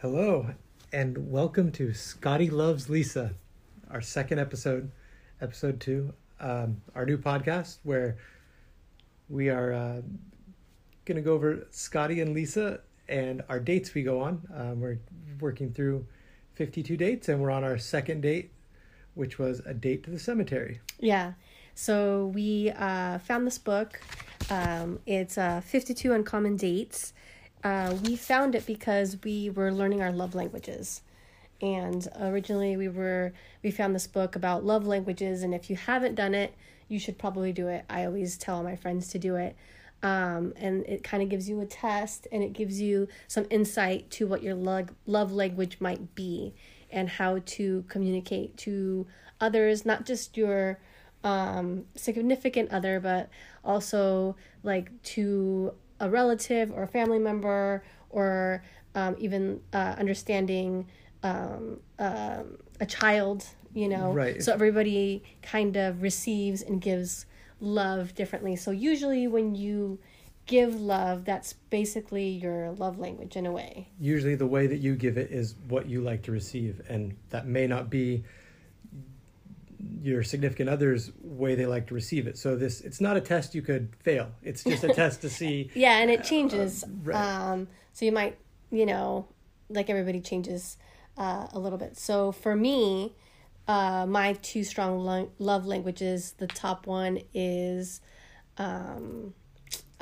Hello, and welcome to Scotty Loves Lisa, our second episode, episode two, um, our new podcast where we are uh, going to go over Scotty and Lisa and our dates we go on. Um, we're working through 52 dates, and we're on our second date, which was a date to the cemetery. Yeah. So we uh, found this book. Um, it's uh, 52 Uncommon Dates. Uh, we found it because we were learning our love languages. And originally we were we found this book about love languages and if you haven't done it, you should probably do it. I always tell my friends to do it. Um, and it kind of gives you a test and it gives you some insight to what your love, love language might be and how to communicate to others, not just your um, significant other, but also like to a relative or a family member or um, even uh, understanding um, um, a child, you know. Right. So everybody kind of receives and gives love differently. So usually when you give love, that's basically your love language in a way. Usually, the way that you give it is what you like to receive, and that may not be your significant other's way they like to receive it. So this it's not a test you could fail. It's just a test to see. Yeah, and it changes. Uh, right. Um, so you might, you know, like everybody changes uh, a little bit. So for me, uh, my two strong lo- love languages, the top one is um,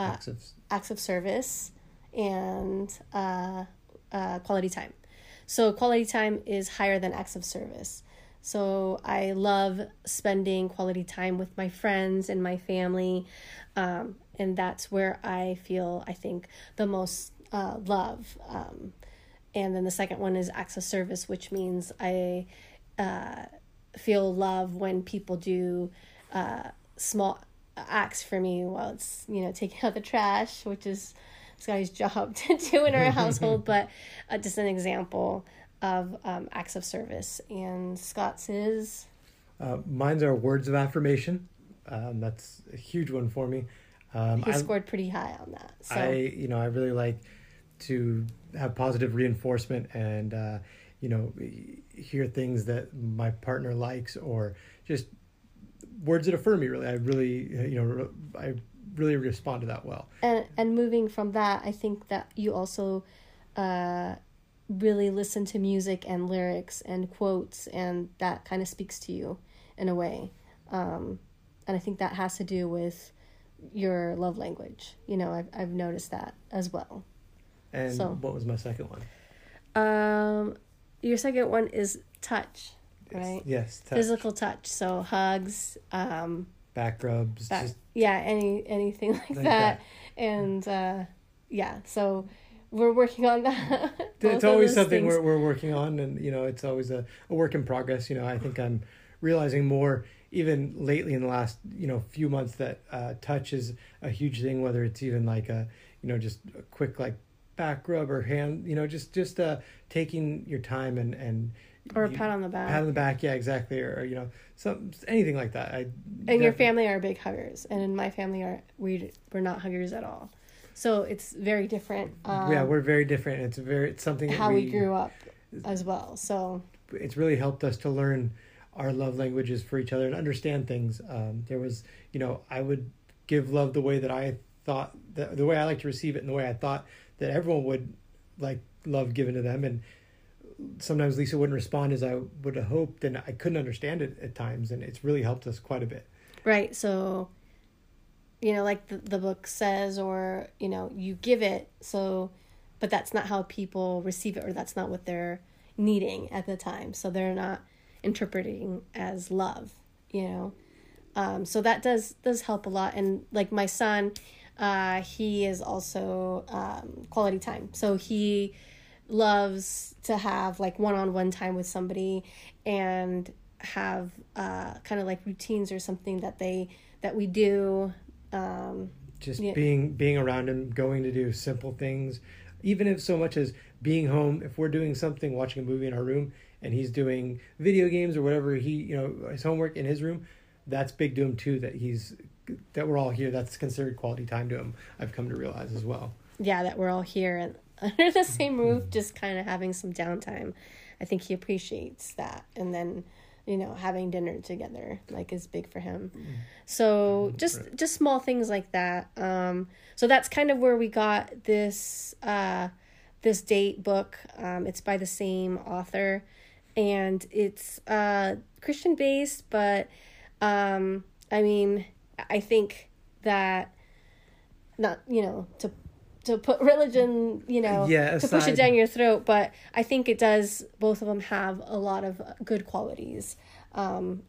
uh, Acts of- acts of service and uh, uh, quality time. So quality time is higher than acts of service. So I love spending quality time with my friends and my family, um, and that's where I feel I think the most uh, love. Um, and then the second one is acts of service, which means I uh, feel love when people do uh, small acts for me while it's you know taking out the trash, which is Scotty's job to do in our household. But uh, just an example of um, acts of service, and Scott's is Uh, mine's are words of affirmation. Um, that's a huge one for me. Um, he I, scored pretty high on that. So I, you know, I really like to have positive reinforcement and, uh, you know, hear things that my partner likes or just words that affirm me. Really, I really, you know, I really respond to that well. and and moving from that, I think that you also uh, really listen to music and lyrics and quotes, and that kind of speaks to you in a way. Um, and I think that has to do with your love language. You know, I've I've noticed that as well. And So- what was my second one? Um, your second one is touch, right? Yes, touch, Physical touch. So hugs, um, back rubs, back, just yeah, any anything like, Like that. that. and uh, yeah, so we're working on that. It's always something things. we're, we're working on and you know it's always a, a work in progress you know i think i'm realizing more even lately in the last you know few months that uh, touch is a huge thing whether it's even like a you know just a quick like back rub or hand you know just just uh taking your time and and or a pat on the back. pat on the back yeah exactly or, you know some anything like that i and your family are big huggers, and in my family are we we're not huggers at all. So it's very different. Um, yeah we're very different it's very it's something how we grew up as well. So it's really helped us to learn our love languages for each other and understand things. Um, there was, you know, I would give love the way that I thought, the, the way I like to receive it, and the way I thought that everyone would like love given to them. And sometimes Lisa wouldn't respond as I would have hoped, and I couldn't understand it at times. And it's really helped us quite a bit. Right. So, you know, like the, the book says, or, you know, you give it, so, but that's not how people receive it, or that's not what they're needing at the time. So they're not interpreting as love, you know? Um, so that does, does help a lot. And like my son, uh, he is also, um, quality time. So he loves to have like one-on-one time with somebody and have uh, kind of like routines or something that they that we do um, Just Yeah. being being around him, going to do simple things, even if so much as being home. If we're doing something, watching a movie in our room, and he's doing video games or whatever he you know his homework in his room, that's big to him too. That he's that we're all here. That's considered quality time to him. I've come to realize as well. Yeah, that we're all here and under the same roof, just kind of having some downtime. I think he appreciates that, and then you know having dinner together like is big for him. So just just small things like that. Um so that's kind of where we got this uh this date book. Um it's by the same author. And it's uh christian based but um i mean i think that not you know to to put religion, you know, Yeah, to push it down your throat. But I think it does. Both of them have a lot of good qualities. Um,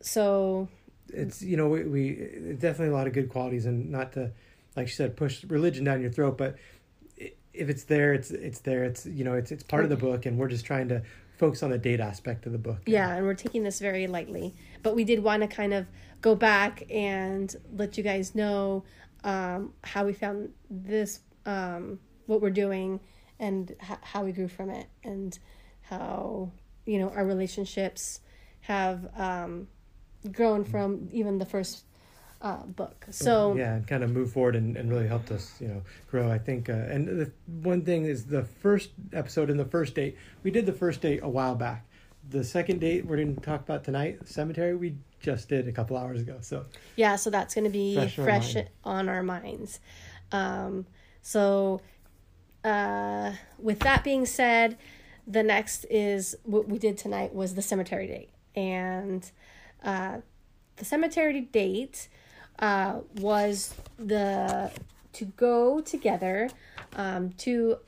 so it's you know we, we definitely a lot of good qualities and not to like you said push religion down your throat but if it's there it's it's there it's you know it's it's part of the book and we're just trying to focus on the date aspect of the book yeah, and we're taking this very lightly. But we did want to kind of go back and let you guys know um, how we found this, um, what we're doing, and h- how we grew from it, and how you know our relationships have um, grown from even the first uh, book. So yeah and kind of move forward and, and really helped us you know grow i think uh, and the one thing is the first episode in the first date we did the first date a while back the second date we're going to talk about tonight cemetery we just did a couple hours ago so. Yeah, so that's going to be Fresh fresh, on our on our minds. Um, so, uh, with that being said, the next is what we did tonight was the cemetery date, and uh, the cemetery date uh, was the to go together um, to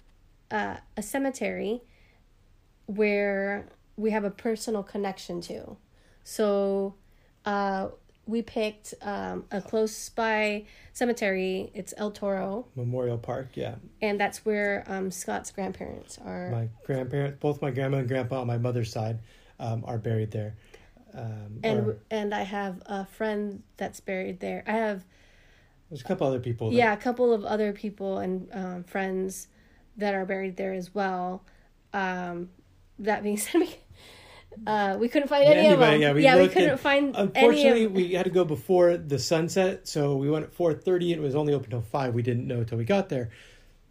uh, a cemetery where we have a personal connection to. So uh, we picked um, a close by cemetery. It's El Toro, memorial park yeah and that's where um, Scott's grandparents are. my grandparents, both my grandma and grandpa on my mother's side, um, are buried there. Um, and or- and I have a friend that's buried there. I have there's a couple other people. That, yeah, a couple of other people and um, friends that are buried there as well. Um, that being said, uh, we couldn't find any of them. yeah, we we couldn't and find Unfortunately, any of we had to go before the sunset, so we went at four thirty. and It was only open till five. We didn't know till we got there.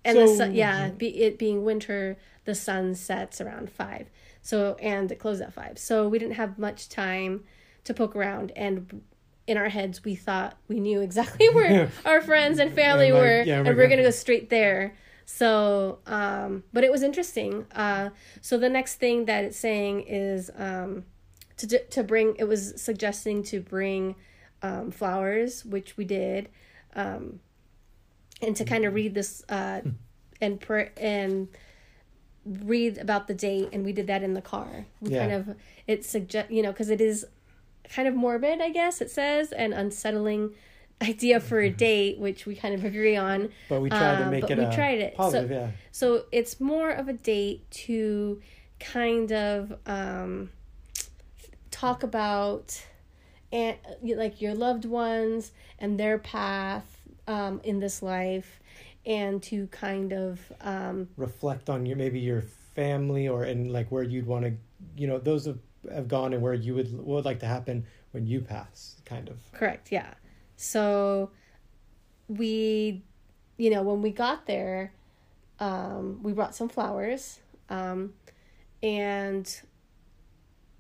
and so, the sun, yeah, be, it being winter, the sun sets around five. So and it closed at five. So we didn't have much time to poke around, and in our heads we thought we knew exactly where our friends and family Yeah, my- were, yeah, and we are gonna go straight there. So, um, but it was interesting. Uh, so the next thing that it's saying is um, to to bring. It was suggesting to bring um, flowers, which we did. Um, and to kind of read this uh, and pr- and read about the date and we did that in the car we Yeah. kind of it suggest you know because it is kind of morbid i guess it says and unsettling idea for a date which we kind of agree on But we tried to Um, make but it. we a tried it. So- Positive, yeah. so it's more of a date to kind of um, talk about and like your loved ones and their path um, in this life and to kind of um, Reflect on your maybe your family or and like where you'd want to, you know, those have have gone and where you would what would like to happen when you pass, kind of. Correct, yeah. So we, you know, when we got there, um, we brought some flowers um, and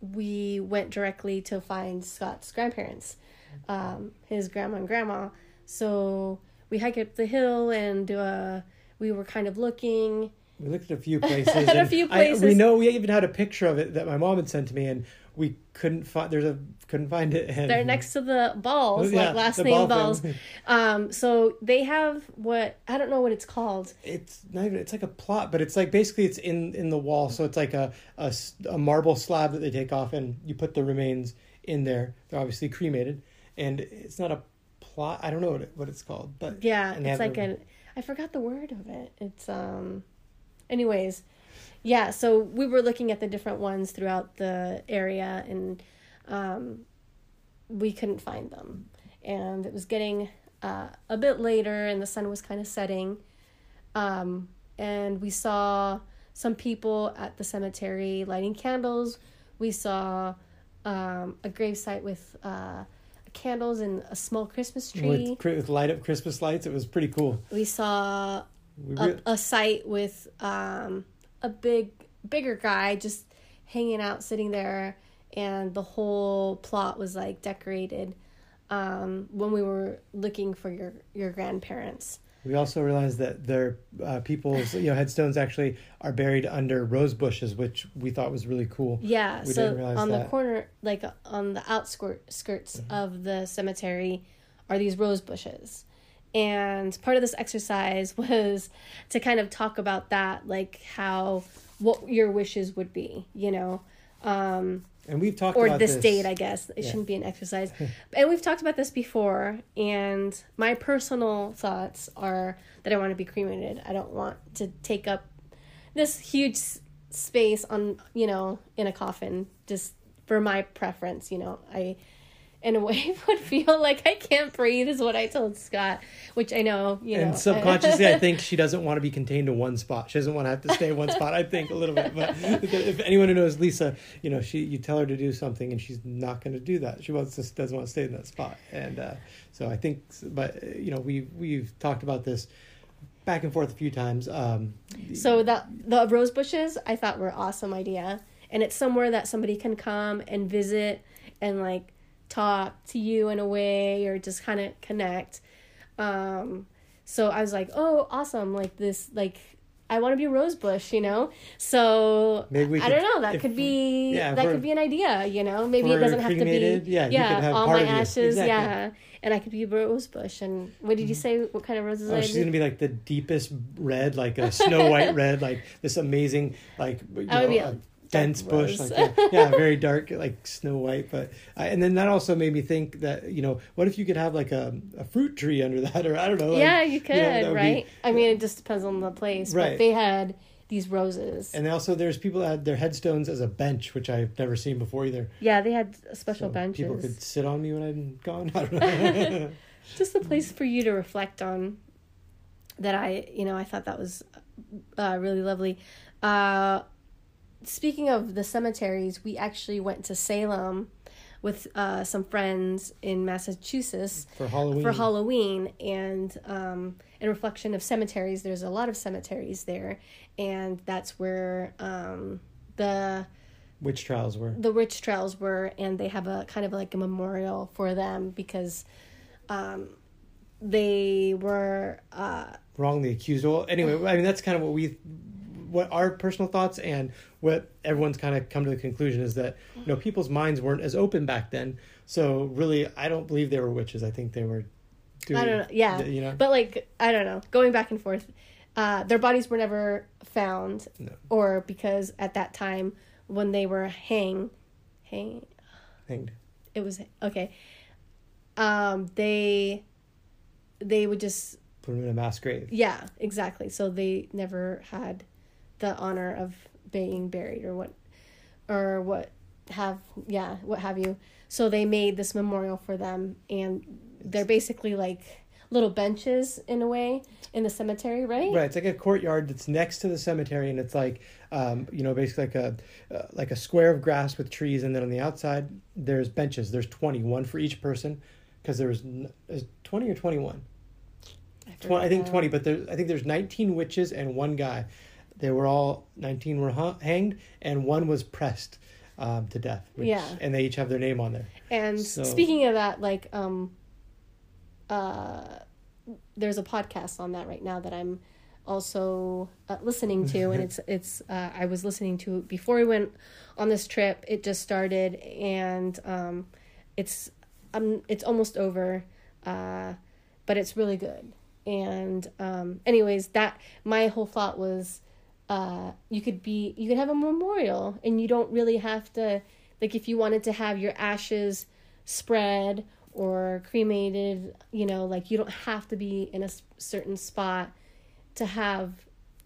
we went directly to find Scott's grandparents, um, his grandma and grandma. So we hiked up the hill and uh, we were kind of looking. We looked at a few places. At a few I- we know we even had a picture of it that my mom had sent to me, and we couldn't find. There's a couldn't find it. And, They're next to the balls, Yeah, like last name ball balls. thing. Um, so they have what I don't know what it's called. It's not even. It's like a plot, but it's like basically it's in in the wall. So it's like a a marble slab that they take off, and you put the remains in there. They're obviously cremated, and it's not a plot. I don't know what it, what it's called, but Yeah, it's like an I forgot the word of it. It's um anyways. Yeah, so we were looking at the different ones throughout the area and um we couldn't find them. And it was getting uh, a bit later and the sun was kind of setting. Um and we saw some people at the cemetery lighting candles. We saw um, a gravesite with uh, candles and a small Christmas tree. With, with light up Christmas lights, it was pretty cool. We saw We a, a site with um, a big, bigger guy just hanging out, sitting there, and the whole plot was like decorated. Um, when we were looking for your your grandparents, We also realized that their uh, people's you know headstones actually are buried under rose bushes, which we thought was really cool. Yeah, We so on the that. Mm-hmm. corner, like on the outskirts skirts of the cemetery, are these rose bushes. And part of this exercise was to kind of talk about that, like how what your wishes would be, you know, um, And we've talked or about this, this date, I guess. It Yeah. shouldn't be an exercise. and we've talked about this before. And my personal thoughts are that I want to be cremated. I don't want to take up this huge space on, you know, in a coffin, just for my preference. You know, I, in a wave would feel like I can't breathe, is what I told Scott, which I know, you know. And subconsciously, I think she doesn't want to be contained to one spot. She doesn't want to have to stay in one spot. I think a little bit, but if anyone who knows Lisa, you know, she you tell her to do something and she's not going to do that. She wants to doesn't want to stay in that spot, and uh, so I think. But uh, you know, we we've talked about this back and forth a few times. Um, So that the rose bushes I thought were awesome idea, and it's somewhere that somebody can come and visit and like talk to you in a way or just kind of connect. Um, so I was like, oh, awesome! Like this, like I want to be Rosebush, you know. So Maybe we I could- don't know. That if- could be yeah, that could be an idea, you know. Maybe it doesn't have to be yeah, you could have all part my ashes, Exactly. yeah. And I could be a rose. And what did you say? What kind of roses? Oh, I she's did? gonna be like the deepest red, like a snow white red, like this amazing, like you I would know, be a a dense dark bush, like yeah, yeah, very dark, like snow white. But uh, and then that also made me think that you know, what if you could have like a, a fruit tree under that, or I don't know. like, yeah, you could, that would be- right? I mean, it just depends on the place. Right. But they had these roses. And also, there's people that had their headstones as a bench, which I've never seen before either. yeah, they had special So benches. People could sit on me when I'm gone. I don't know. Just a place for you to reflect on. That I, you know, I thought that was uh, really lovely. Uh, speaking of the cemeteries, we actually went to Salem with uh, some friends in Massachusetts for Halloween. for Halloween and um, in reflection of cemeteries, there's a lot of cemeteries there, and that's where um, the Witch trials were. the witch trials were, and they have a kind of like a memorial for them because um, they were uh, wrongly accused. Well, anyway, I mean that's kind of what we, what our personal thoughts and what everyone's kind of come to the conclusion is that you know people's minds weren't as open back then. So really, I don't believe they were witches. I think they were. Doing, I don't know, yeah, You know. but like I don't know, going back and forth. Uh, their bodies were never found, No. or because at that time when they were hang, hang, Hanged. it was okay um they they would just Put them in a mass grave. yeah exactly so they never had the honor of being buried or what or what have yeah what have you so they made this memorial for them and they're basically like little benches in a way in the cemetery right Right, it's like a courtyard that's next to the cemetery, and it's like, um, you know, basically like a uh, like a square of grass with trees, and then on the outside there's benches. There's twenty, one for each person, because there's twenty or twenty one. I, I think twenty, but there I think there's nineteen witches and one guy. They were all nineteen were hu- hanged, and one was pressed um, to death. Which, Yeah. and they each have their name on there. And So- speaking of that, like, um, uh, there's a podcast on that right now that I'm also uh, listening to, and it's it's uh, I was listening to it before we went on this trip. It just started, and um, it's um it's almost over, uh, but it's really good. And um, anyways, that my whole thought was, uh, you could be you could have a memorial, and you don't really have to like if you wanted to have your ashes spread or cremated you know like you don't have to be in a certain spot to have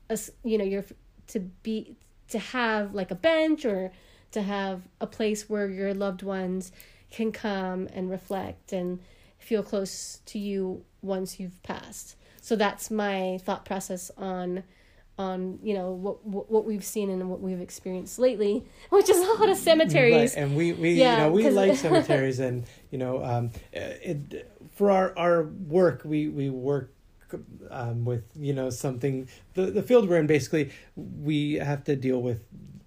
a you know you're to be to have like a bench or to have a place where your loved ones can come and reflect and feel close to you once you've passed. So that's my thought process on on you know what what what we've seen and what we've experienced lately, which is a lot of cemeteries. Right. And we, we Yeah, you know, we like cemeteries and, you know, um, it, for our, our work, we, we work um, with, you know, something, the, the field we're in, basically, we have to deal with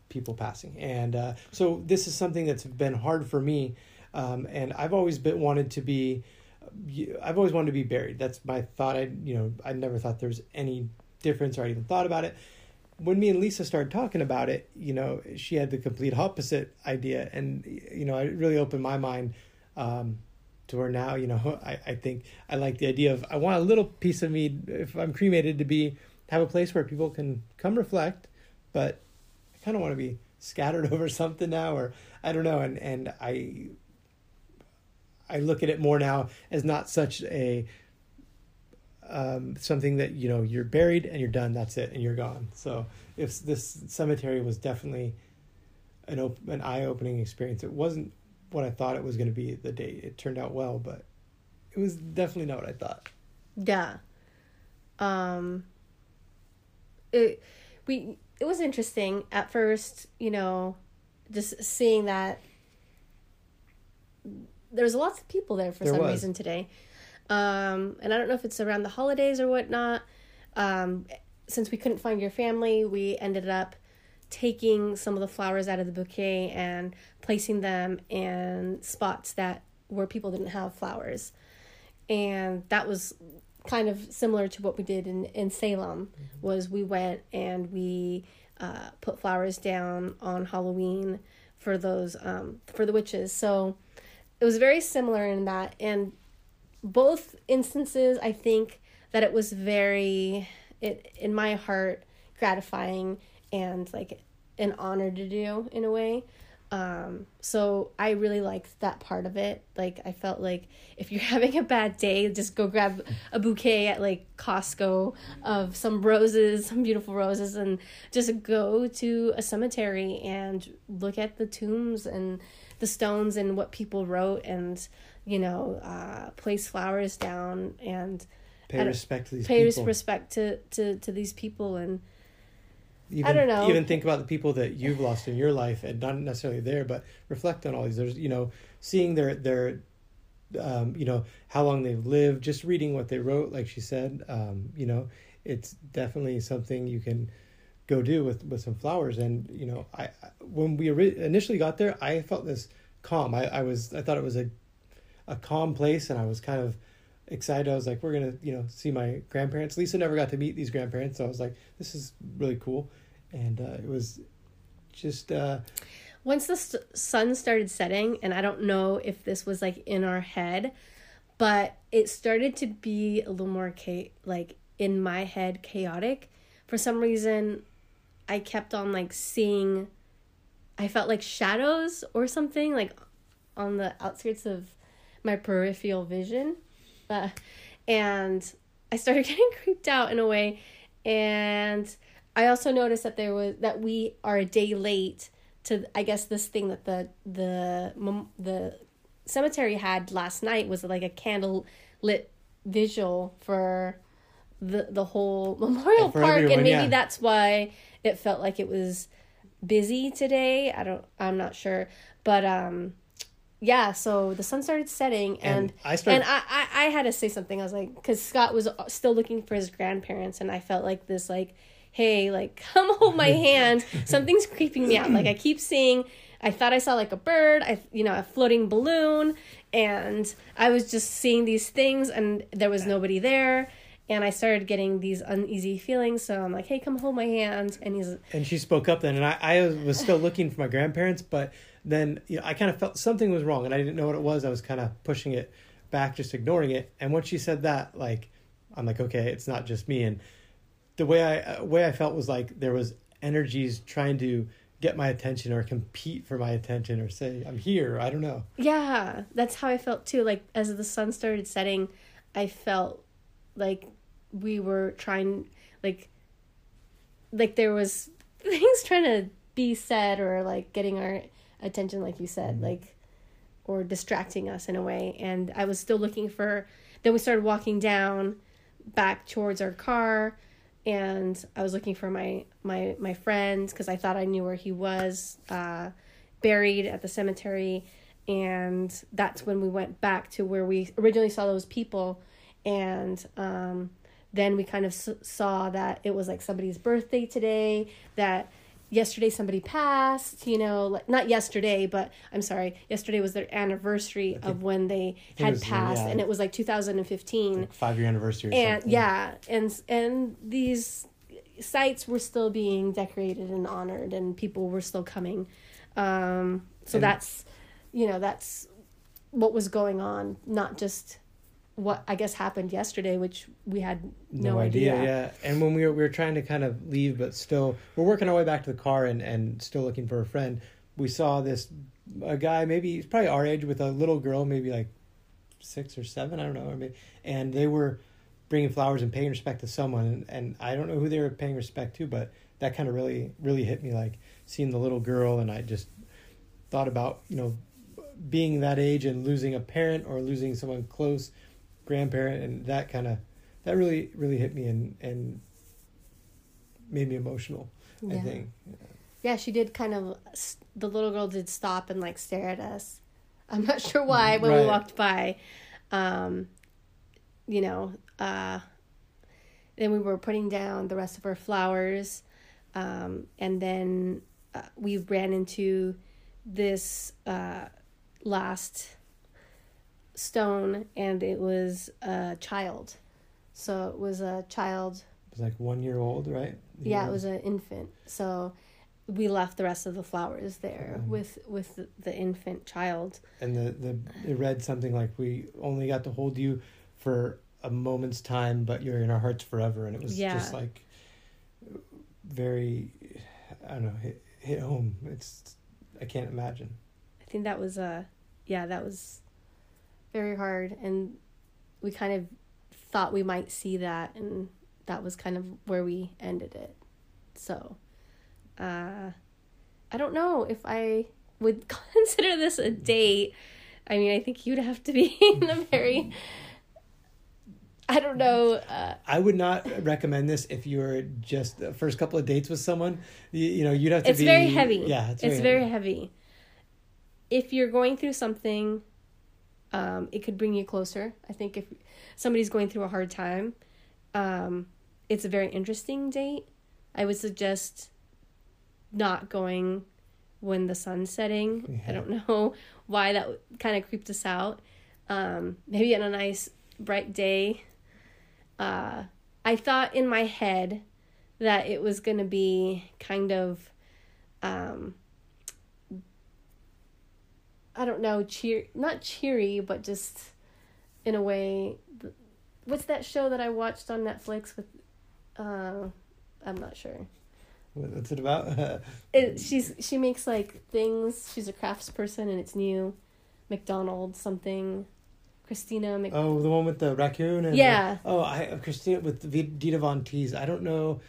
people passing. And uh, so this is something that's been hard for me. Um, and I've always been wanted to be, I've always wanted to be buried. That's my thought. I, you know, I never thought there was any difference or I even thought about it. When me and Lisa started talking about it, you know, she had the complete opposite idea, and you know, it really opened my mind um, to where now, you know, I, I think I like the idea of I want a little piece of me if I'm cremated to be have a place where people can come reflect, but I kind of want to be scattered over something now, or I don't know, and and I I look at it more now as not such a um, something that you know you're buried and you're done. That's it, and you're gone. So if this cemetery was definitely an op- an eye opening experience, it wasn't what I thought it was going to be. The day it turned out well, but it was definitely not what I thought. Yeah. Um it we it was interesting at first, you know, just seeing that there's lots of people there for There some was. reason today. Um and I don't know if it's around the holidays or whatnot. Um since we couldn't find your family, we ended up taking some of the flowers out of the bouquet and placing them in spots that where people didn't have flowers. And that was kind of similar to what we did in, in Salem was we went and we uh, put flowers down on Halloween for those um, for the witches. So it was very similar in that and both instances I think that it was very it in my heart gratifying and like an honor to do in a way. Um, so I really liked that part of it. Like I felt like if you're having a bad day, just go grab a bouquet at like Costco of some roses, some beautiful roses, and just go to a cemetery and look at the tombs and the stones and what people wrote and you know uh, place flowers down and Pay I respect to these pay people. respect to, to to these people and even, don't know. Even think about the people that you've lost in your life, and not necessarily there, but reflect on all these. There's, you know, seeing their their, um, you know, how long they've lived. Just reading what they wrote, like she said, um, you know, it's definitely something you can go do with with some flowers. And you know, I I- when we initially got there, I felt this calm. I, I was I thought it was a a calm place, and I was kind of excited. I was like, we're gonna, you know, see my grandparents. Lisa never got to meet these grandparents, so I was like, this is really cool, and uh, it was just uh, once the s sun started setting and i don't know if this was like in our head but it started to be a little more cha- like in my head chaotic for some reason i kept on like seeing i felt like shadows or something like on the outskirts of my peripheral vision uh, and i started getting creeped out in a way. And i also noticed that there was that we are a day late to i guess this thing that the the the cemetery had last night was like a candle lit visual for the the whole memorial For park. Everyone, and maybe yeah. that's why it felt like it was busy today. I don't i'm not sure. But um yeah so the sun started setting and And I started- and I, I i had to say something. I was like because scott was still looking for his grandparents and i felt like this like hey like come hold my hand. Something's creeping me out. Like i keep seeing i thought i saw like a bird i you know a floating balloon and i was just seeing these things and there was nobody there and i started getting these uneasy feelings. So i'm like hey come hold my hand. And he's and she spoke up then. And I, I was still looking for my grandparents but then you know i kind of felt something was wrong and i didn't know what it was. I was kind of pushing it back just ignoring it. And once she said that like i'm like okay it's not just me. And the way i uh, way i felt was like there was energies trying to get my attention or compete for my attention or say i'm here i don't know. Yeah, that's how I felt too. Like as the sun started setting, I felt like we were trying like like there was things trying to be said or like getting our attention like you said, like or distracting us in a way. And I was still looking for then we started walking down back towards our car and I was looking for my my my friend because I thought I knew where he was uh, buried at the cemetery, and that's when we went back to where we originally saw those people, and um, then we kind of s- saw that it was like somebody's birthday today that yesterday somebody passed you know like not yesterday but i'm sorry yesterday was their anniversary of when they had was, passed yeah. and it was like 2015 Like five year anniversary or and something. yeah and and these sites were still being decorated and honored and people were still coming um so And- that's you know that's what was going on not just what i guess happened yesterday which we had no, no, idea. idea, Yeah, and when we were we were trying to kind of leave, but still we're working our way back to the car and and still looking for a friend. We saw this a guy, maybe he's probably our age, with a little girl, maybe like six or seven, I don't know, or maybe, and they were bringing flowers and paying respect to someone, and, and I don't know who they were paying respect to, but that kind of really really hit me, like seeing the little girl, and I just thought about you know being that age and losing a parent or losing someone close grandparent and that kind of that really really hit me and and made me emotional i Yeah. think. Yeah she did kind of the little girl did stop and like stare at us. I'm not sure why when we walked by um you know uh then we were putting down the rest of our flowers um and then uh, we ran into this uh last stone and it was a child so it was a child it was like one year old right yeah, it was an infant. So we left the rest of the flowers there Mhm. with with the, infant child. and the the it read something like we only got to hold you for a moment's time but you're in our hearts forever and it was Yeah. just like very i don't know hit, hit home it's i can't imagine I think that was uh yeah, that was very hard and we kind of thought we might see that and that was kind of where we ended it. So uh I don't know if I would consider this a date. I mean, I think you'd have to be in a very I don't know. Uh, I would not recommend this if you're just the first couple of dates with someone. You, you know, you'd have to it's be very heavy. Yeah, it's, it's very, very heavy. If you're going through something, um, it could bring you closer. I think if somebody's going through a hard time, um, it's a very interesting date. I would suggest not going when the sun's setting. I don't know why that kind of creeped us out. Um, maybe on a nice bright day. Uh, I thought in my head that it was going to be kind of um I don't know, cheer not cheery, but just in a way what's that show that I watched on Netflix with uh I'm not sure. What's it about? It, she's she makes like things. She's a crafts person and it's new. McDonald's something. Christina Mc oh, the one with the raccoon. And Yeah. The, oh, I Christina with V- Dita Von Teese. I don't know.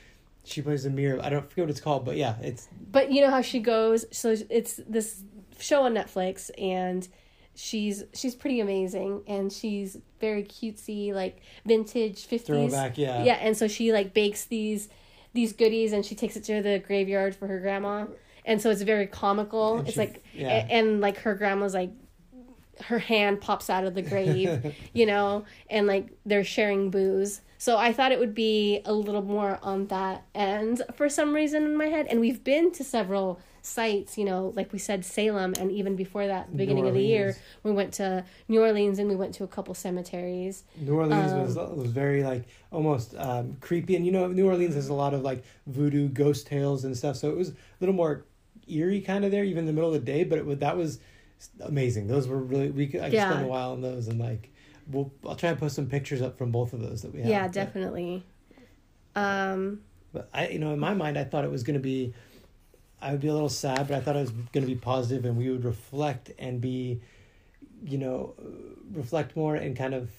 She plays the mirror. I don't forget what it's called, but yeah, it's But you know how she goes. So it's this show on Netflix, and she's she's pretty amazing, and she's very cutesy, like vintage fifties. throwback. Yeah. Yeah, and so she like bakes these these goodies, and she takes it to the graveyard for her grandma, and so it's very comical. And it's she- like yeah. a- and like her grandma's like her hand pops out of the grave, you know, and like they're sharing booze. So I thought it would be a little more on that end for some reason in my head. And we've been to several sites, you know, like we said, Salem, and even before that, the beginning of the year, we went to New Orleans and we went to a couple cemeteries. New Orleans Um, was was very like almost um, creepy, and you know New Orleans has a lot of like voodoo ghost tales and stuff. So it was a little more eerie kind of there, even in the middle of the day. But it that was amazing. Those were really we could I Yeah. spend a while on those and like we'll I'll try and post some pictures up from both of those that we have. Yeah, But- definitely. Um, But I, you know, in my mind, I thought it was going to be, I would be a little sad, but I thought it was going to be positive, and we would reflect and be, you know, reflect more and kind of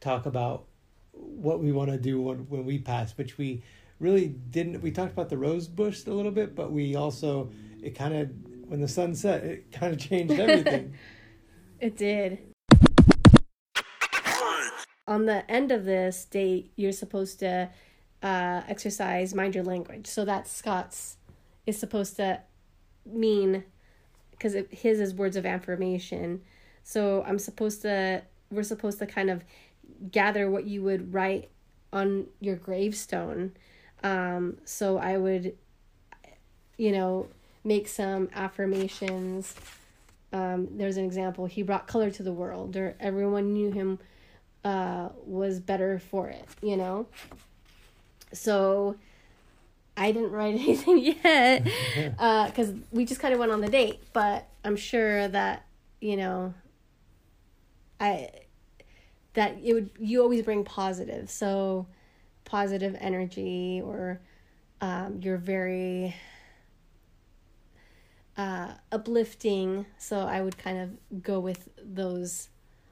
talk about what we want to do when when we pass, which we really didn't. We talked about the rose bush a little bit, but we also it kind of when the sun set, it kind of changed everything. It did. On the end of this date, you're supposed to uh, exercise mind your language. So that's Scott's is supposed to mean because his is words of affirmation. So I'm supposed to we're supposed to kind of gather what you would write on your gravestone. Um, so I would, you know, make some affirmations. Um, there's an example. He brought color to the world, or everyone knew him uh, was better for it. You know. So I didn't write anything yet because uh, we just kind of went on the date. But I'm sure that you know, I that it would you always bring positive. So positive energy or um, you're very uh, uplifting. So I would kind of go with those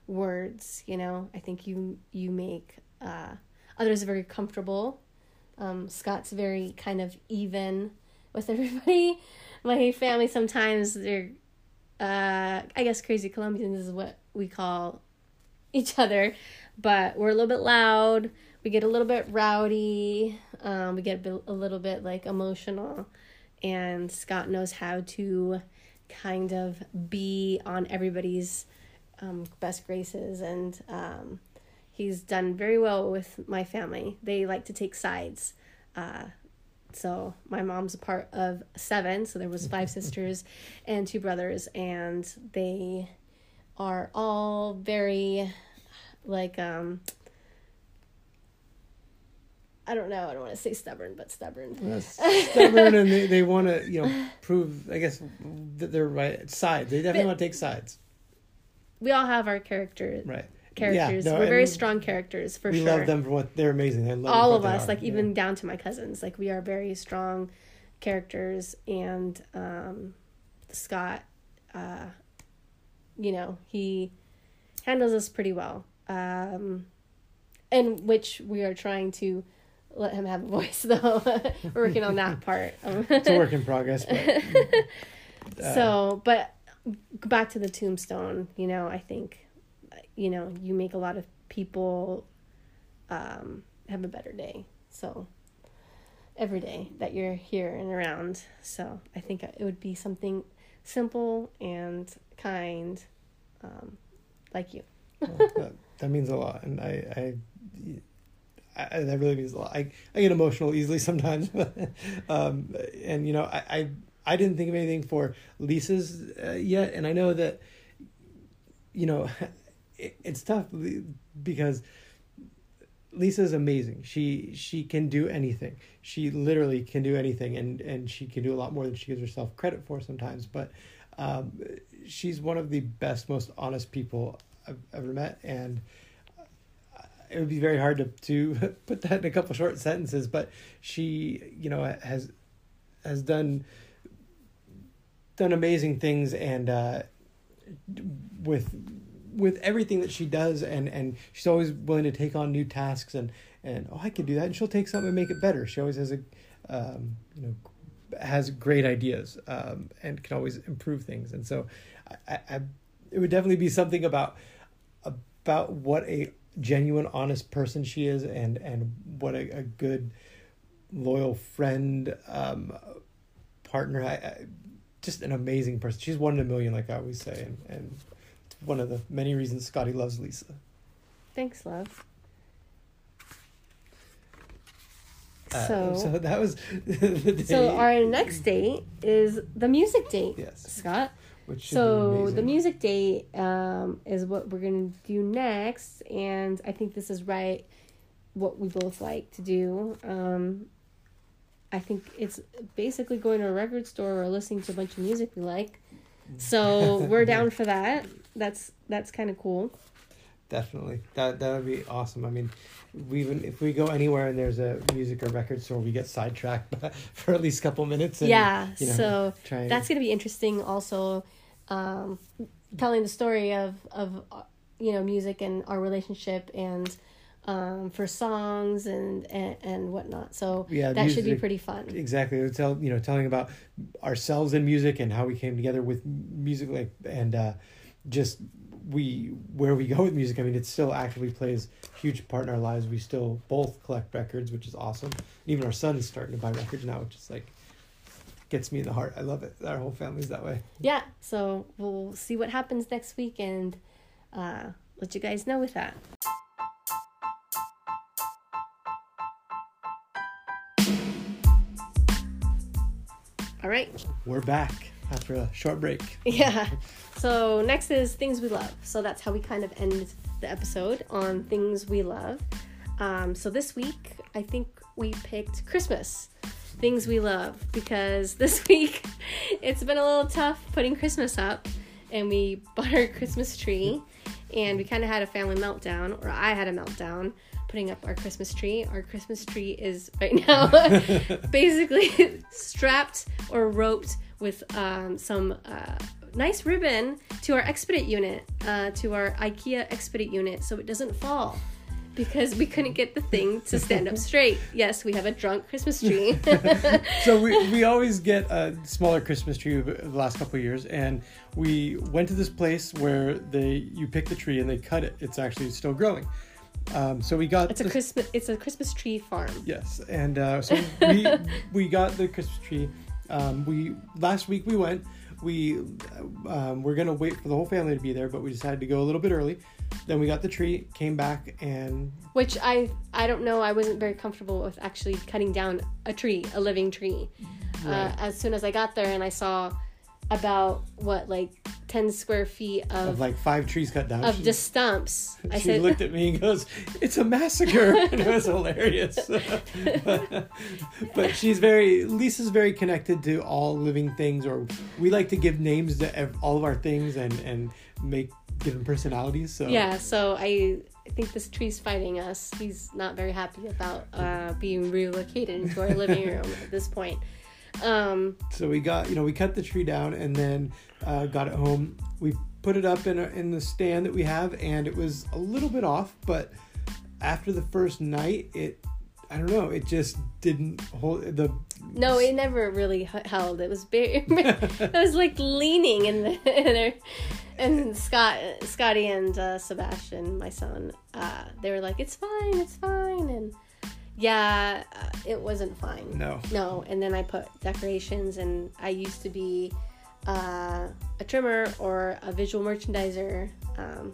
words. You know, I think you you make uh, others very comfortable um, Scott's very kind of even with everybody. My family sometimes they're, uh, I guess, crazy Colombians is what we call each other, but we're a little bit loud. We get a little bit rowdy. Um, we get a, bit, a little bit like emotional, and Scott knows how to kind of be on everybody's um, best graces and um, he's done very well with my family. They like to take sides. Uh, so my mom's a part of seven, so there was five sisters and two brothers, and they are all very like um I don't know. I don't want to say stubborn, but stubborn. stubborn, and they, they want to you know prove. I guess that they're right side. They definitely but want to take sides. We all have our characters, right? Characters. Yeah, no, We're very strong characters for we sure. We love them for what they're amazing. I love all of us, like yeah. even down to my cousins. Like we are very strong characters, and um, Scott, uh, you know, he handles us pretty well, um, and which we are trying to let him have a voice though. We're working on that part. it's a work in progress. But, uh, so, but back to the tombstone. You know, I think you know, you make a lot of people um, have a better day. So every day that you're here and around. So I think it would be something simple and kind, um, like you. well, that, that, means a lot, and I, I, I, that really means a lot. I, I get emotional easily sometimes, um, and you know, I, I, I didn't think of anything for Lisa's uh, yet, and I know that, you know, it's tough because Lisa's amazing. She she can do anything. She literally can do anything, and and she can do a lot more than she gives herself credit for sometimes. But um, she's one of the best, most honest people I've ever met, and it would be very hard to to put that in a couple short sentences. But she, you know, has has done done amazing things, and uh, with with everything that she does and and she's always willing to take on new tasks and and oh I can do that and she'll take something and make it better. She always has a um, you know has great ideas um, and can always improve things. And so I, I it would definitely be something about about what a genuine honest person she is and and what a, a good loyal friend um, partner I, I, just an amazing person she's one in a million like i always say and, and one of the many reasons Scotty loves Lisa. Thanks, love. Uh, so, so that was so our next date is the music date. Yes, Scott. Which so the music date um, is what we're gonna do next, and I think this is right. What we both like to do. Um, I think it's basically going to a record store or listening to a bunch of music we like. So we're down for that that's that's kind of cool. Definitely, that that would be awesome. I mean, we even if we go anywhere and there's a music or record store, we get sidetracked for at least a couple minutes. And, yeah, you know, so and... that's gonna be interesting. Also, um, telling the story of of you know music and our relationship and um, for songs and, and and whatnot. So yeah, that music, should be pretty fun. Exactly. Tell you know telling about ourselves in music and how we came together with music, like and uh, just we where we go with music. I mean, it still actively plays a huge part in our lives. We still both collect records, which is awesome. Even our son is starting to buy records now, which is like gets me in the heart. I love it. Our whole family's that way. Yeah. So we'll see what happens next week and uh, let you guys know with that. All right. We're back after a short break. Yeah. So next is things we love. So that's how we kind of end the episode on things we love. Um, so this week, I think we picked Christmas things we love because this week it's been a little tough putting Christmas up, and we bought our Christmas tree, and we kind of had a family meltdown, or I had a meltdown putting up our Christmas tree. Our Christmas tree is right now basically strapped or roped with um, some uh, nice ribbon to our Expedit unit, uh, to our IKEA Expedit unit, so it doesn't fall because we couldn't get the thing to stand up straight. Yes, we have a drunk Christmas tree. so we, we always get a smaller Christmas tree the last couple of years, and we went to this place where they you pick the tree and they cut it. It's actually still growing. Um, so we got it's a Christmas it's a Christmas tree farm. Yes, and uh, so we we got the Christmas tree. Um, we last week we went. We um, we're gonna wait for the whole family to be there, but we decided to go a little bit early. Then we got the tree, came back, and which I I don't know. I wasn't very comfortable with actually cutting down a tree, a living tree. Right. Uh, as soon as I got there and I saw about what like 10 square feet of, of like five trees cut down? of she, just stumps. I she said, looked at me and goes it's a massacre. And it was hilarious. But, but, she's very lisa's very connected to all living things or we like to give names to all of our things and and make give them personalities so. Yeah so i I think this tree's fighting us. He's not very happy about uh, being relocated into our living room at this point. Um, so we got, you know, we cut the tree down and then uh, got it home. We put it up in a, in the stand that we have, and it was a little bit off. But after the first night, it, I don't know, it just didn't hold the. No, it never really held. It was very, it was like leaning in the. In and Scott, Scotty, and uh, Sebastian, my son, uh, they were like, "It's fine, it's fine," and yeah, uh, it wasn't fine. No. No, and then I put decorations, and I used to be uh, a trimmer or a visual merchandiser. Um,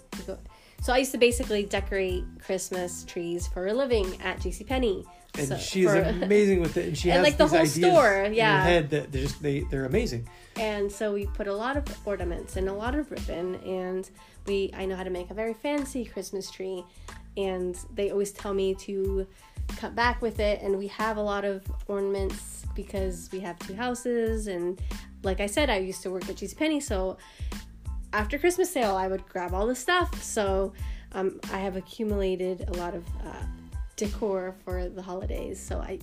so I used to basically decorate Christmas trees for a living at JCPenney. And so, she's for, amazing with it, and she and has like the whole store, yeah. In her head that they're just they they're amazing. And so we put a lot of ornaments and a lot of ribbon, and we I know how to make a very fancy Christmas tree, and they always tell me to cut back with it and we have a lot of ornaments because we have two houses and like I said I used to work at JCPenney so after Christmas sale I would grab all the stuff. So um, I have accumulated a lot of uh, decor for the holidays so I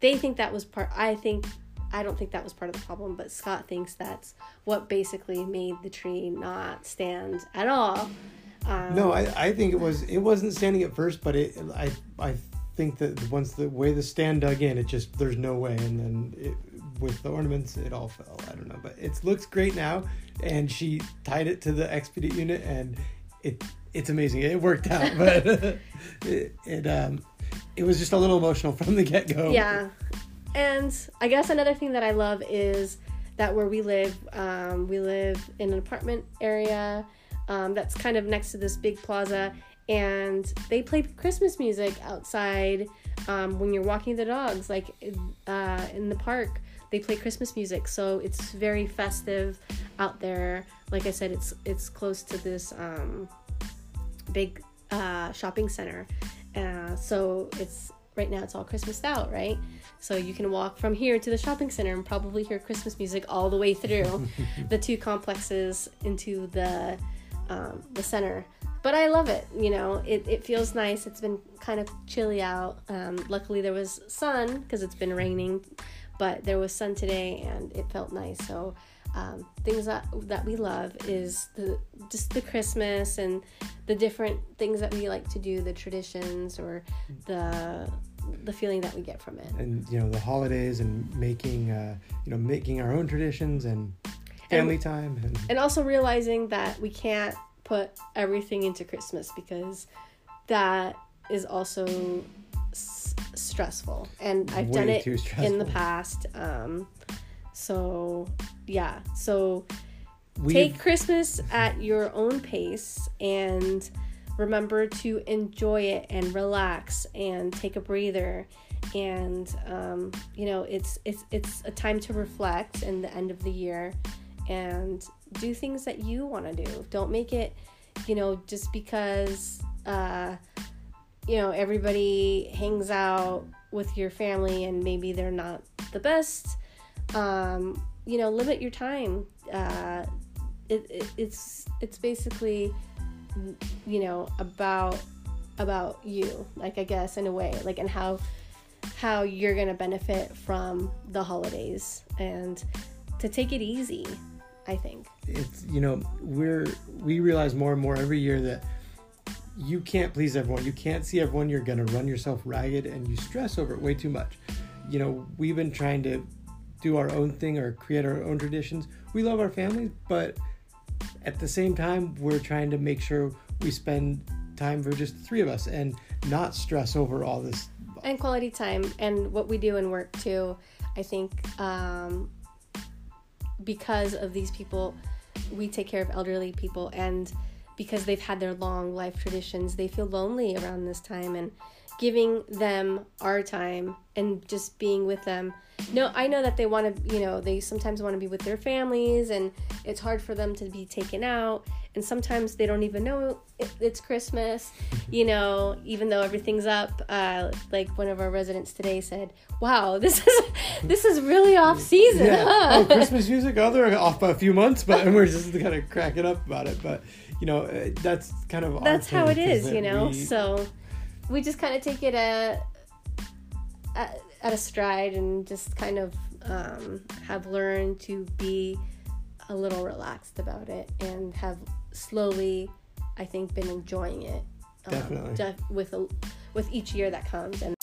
they think that was part I think I don't think that was part of the problem but Scott thinks that's what basically made the tree not stand at all. Um, no, I, I think it was it wasn't standing at first, but it I I think that once the way the stand dug in, it just there's no way, and then it, with the ornaments, it all fell. I don't know, but it looks great now, and she tied it to the Expedit unit, and it it's amazing. It worked out, but it, it um it was just a little emotional from the get go. Yeah, and I guess another thing that I love is that where we live, um, we live in an apartment area um, that's kind of next to this big plaza and they play Christmas music outside um, when you're walking the dogs, like uh, in the park. They play Christmas music, so it's very festive out there. Like I said, it's it's close to this um, big uh, shopping center, uh, so it's right now it's all Christmased out, right? So you can walk from here to the shopping center and probably hear Christmas music all the way through the two complexes into the um, the center but I love it. You know, it, it feels nice. It's been kind of chilly out. Um, luckily, there was sun because it's been raining, but there was sun today and it felt nice. So, um, things that, that we love is the just the Christmas and the different things that we like to do, the traditions or the the feeling that we get from it. And you know, the holidays and making uh, you know making our own traditions and family and, time and and also realizing that we can't put everything into Christmas because that is also s- stressful, and I've done it in the past. Um, so yeah, so We've, take Christmas at your own pace and remember to enjoy it and relax and take a breather. And um, you know it's it's it's a time to reflect in the end of the year and do things that you want to do. Don't make it you know just because uh, you know everybody hangs out with your family and maybe they're not the best um, you know limit your time. Uh, it, it, it's it's basically you know about about you like i guess in a way like and how how you're gonna benefit from the holidays. And to take it easy i think. It's you know we're we realize more and more every year that you can't please everyone. You can't see everyone. You're gonna run yourself ragged and you stress over it way too much. You know we've been trying to do our own thing or create our own traditions. We love our families but at the same time we're trying to make sure we spend time for just the three of us and not stress over all this. And quality time and what we do in work too i think um, because of these people we take care of elderly people and because they've had their long life traditions they feel lonely around this time and giving them our time and just being with them. No i know that they want to you know they sometimes want to be with their families and it's hard for them to be taken out. And sometimes they don't even know it's christmas you know even though everything's up. Uh, like one of our residents today said wow this is this is really off season yeah. huh? oh christmas music? Oh they're off by a few months but and we're just kind of cracking up about it. But you know uh, that's kind of that's how it is you know? we- so we just kind of take it at, at at a stride and just kind of um, have learned to be a little relaxed about it and have slowly i think been enjoying it um, Definitely. def- with a, with each year that comes and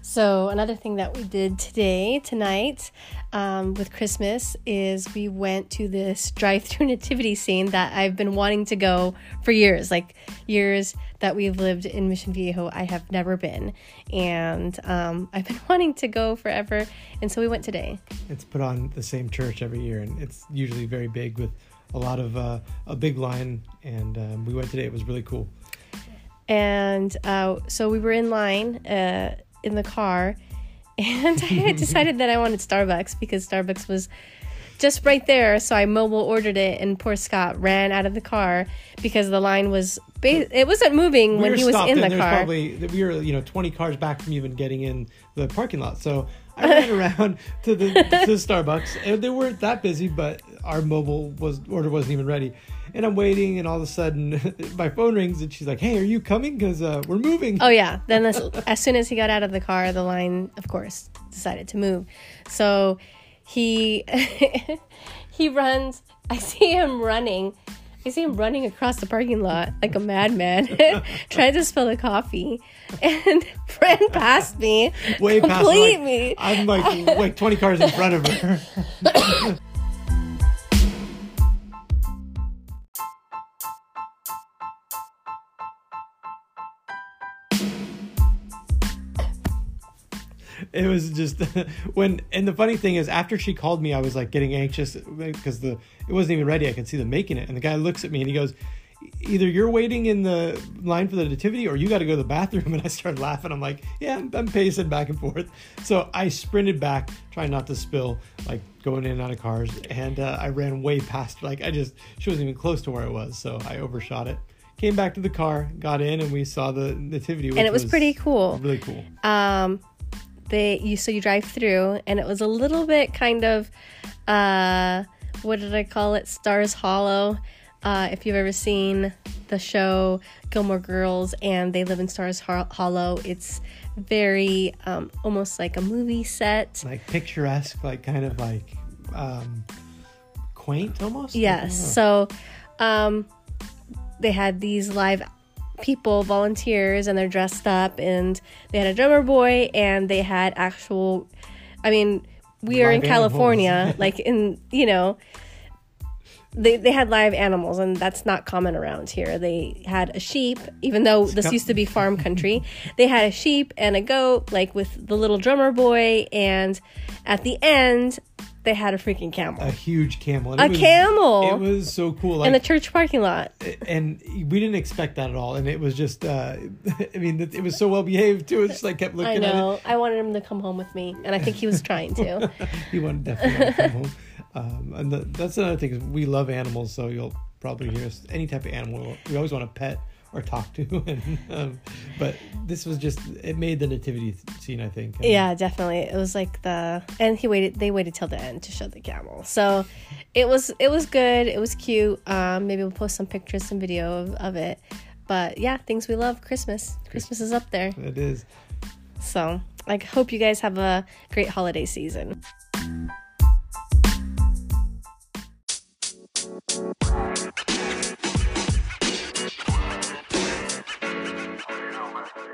So, another thing that we did today, tonight, um, with Christmas, is we went to this drive through nativity scene that I've been wanting to go for years. Like, years that we've lived in Mission Viejo, I have never been. And um, I've been wanting to go forever. And so we went today. it's put on the same church every year and it's usually very big with a lot of uh, a big line and um, we went today it was really cool And uh, so we were in line uh, in the car, and I had decided that I wanted Starbucks because Starbucks was just right there. So I mobile ordered it, and poor Scott ran out of the car because the line was. Ba- it wasn't moving we when he was stopped in the car. probably we were you know 20 cars back from even getting in the parking lot so i ran around to the to starbucks and they weren't that busy but our mobile was order wasn't even ready and i'm waiting and all of a sudden my phone rings and she's like hey are you coming because uh, we're moving Oh yeah. Then as, as soon as he got out of the car, the line, of course, decided to move. So he he runs. I see him running. I see him running across the parking lot like a madman, trying to spill the coffee, and ran past me. way past complete like, me. i'm like like 20 cars in front of her it was just when and the funny thing is after she called me i was like getting anxious because the it wasn't even ready. I could see them making it. And the guy looks at me and he goes either you're waiting in the line for the nativity or you got to go to the bathroom. And i started laughing. I'm like yeah I'm, I'm pacing back and forth. So i sprinted back trying not to spill like going in and out of cars. And uh, i ran way past like i just she wasn't even close to where i was. So i overshot it. Came back to the car got in and we saw the nativity And it was pretty cool. really cool. Um they you so you drive through and it was a little bit kind of uh what did i call it stars hollow uh if you've ever seen the show gilmore girls and they live in stars hollow it's very um almost like a movie set like picturesque, like kind of like um, quaint almost. Yes. Yeah. So um, they had these live people, volunteers, and they're dressed up, and they had a drummer boy, and they had actual. I mean, we are in California, like in you know, they they had live animals, and that's not common around here. They had a sheep, even though this used to be farm country. They had a sheep and a goat, like with the little drummer boy, and at the end, they had a freaking camel a huge camel. And A it was- camel! It was so cool. in the church parking lot. and we didn't expect that at all. And it was just, uh, I mean, it, was so well behaved too. It's just like kept looking I at it. know. I wanted him to come home with me, and I think he was trying to. he wanted definitely to come home. Um, and the, that's another thing is we love animals, so you'll probably hear us any type of animal. We always want to pet or talk to. And um, but this was just it made the nativity scene i think. Yeah definitely. It was like the and he waited they waited till the end to show the camel. So it was it was good. It was cute. Um, maybe we'll post some pictures some video of, of it. But yeah things we love christmas. Christmas is up there. It is. So i hope you guys have a great holiday season.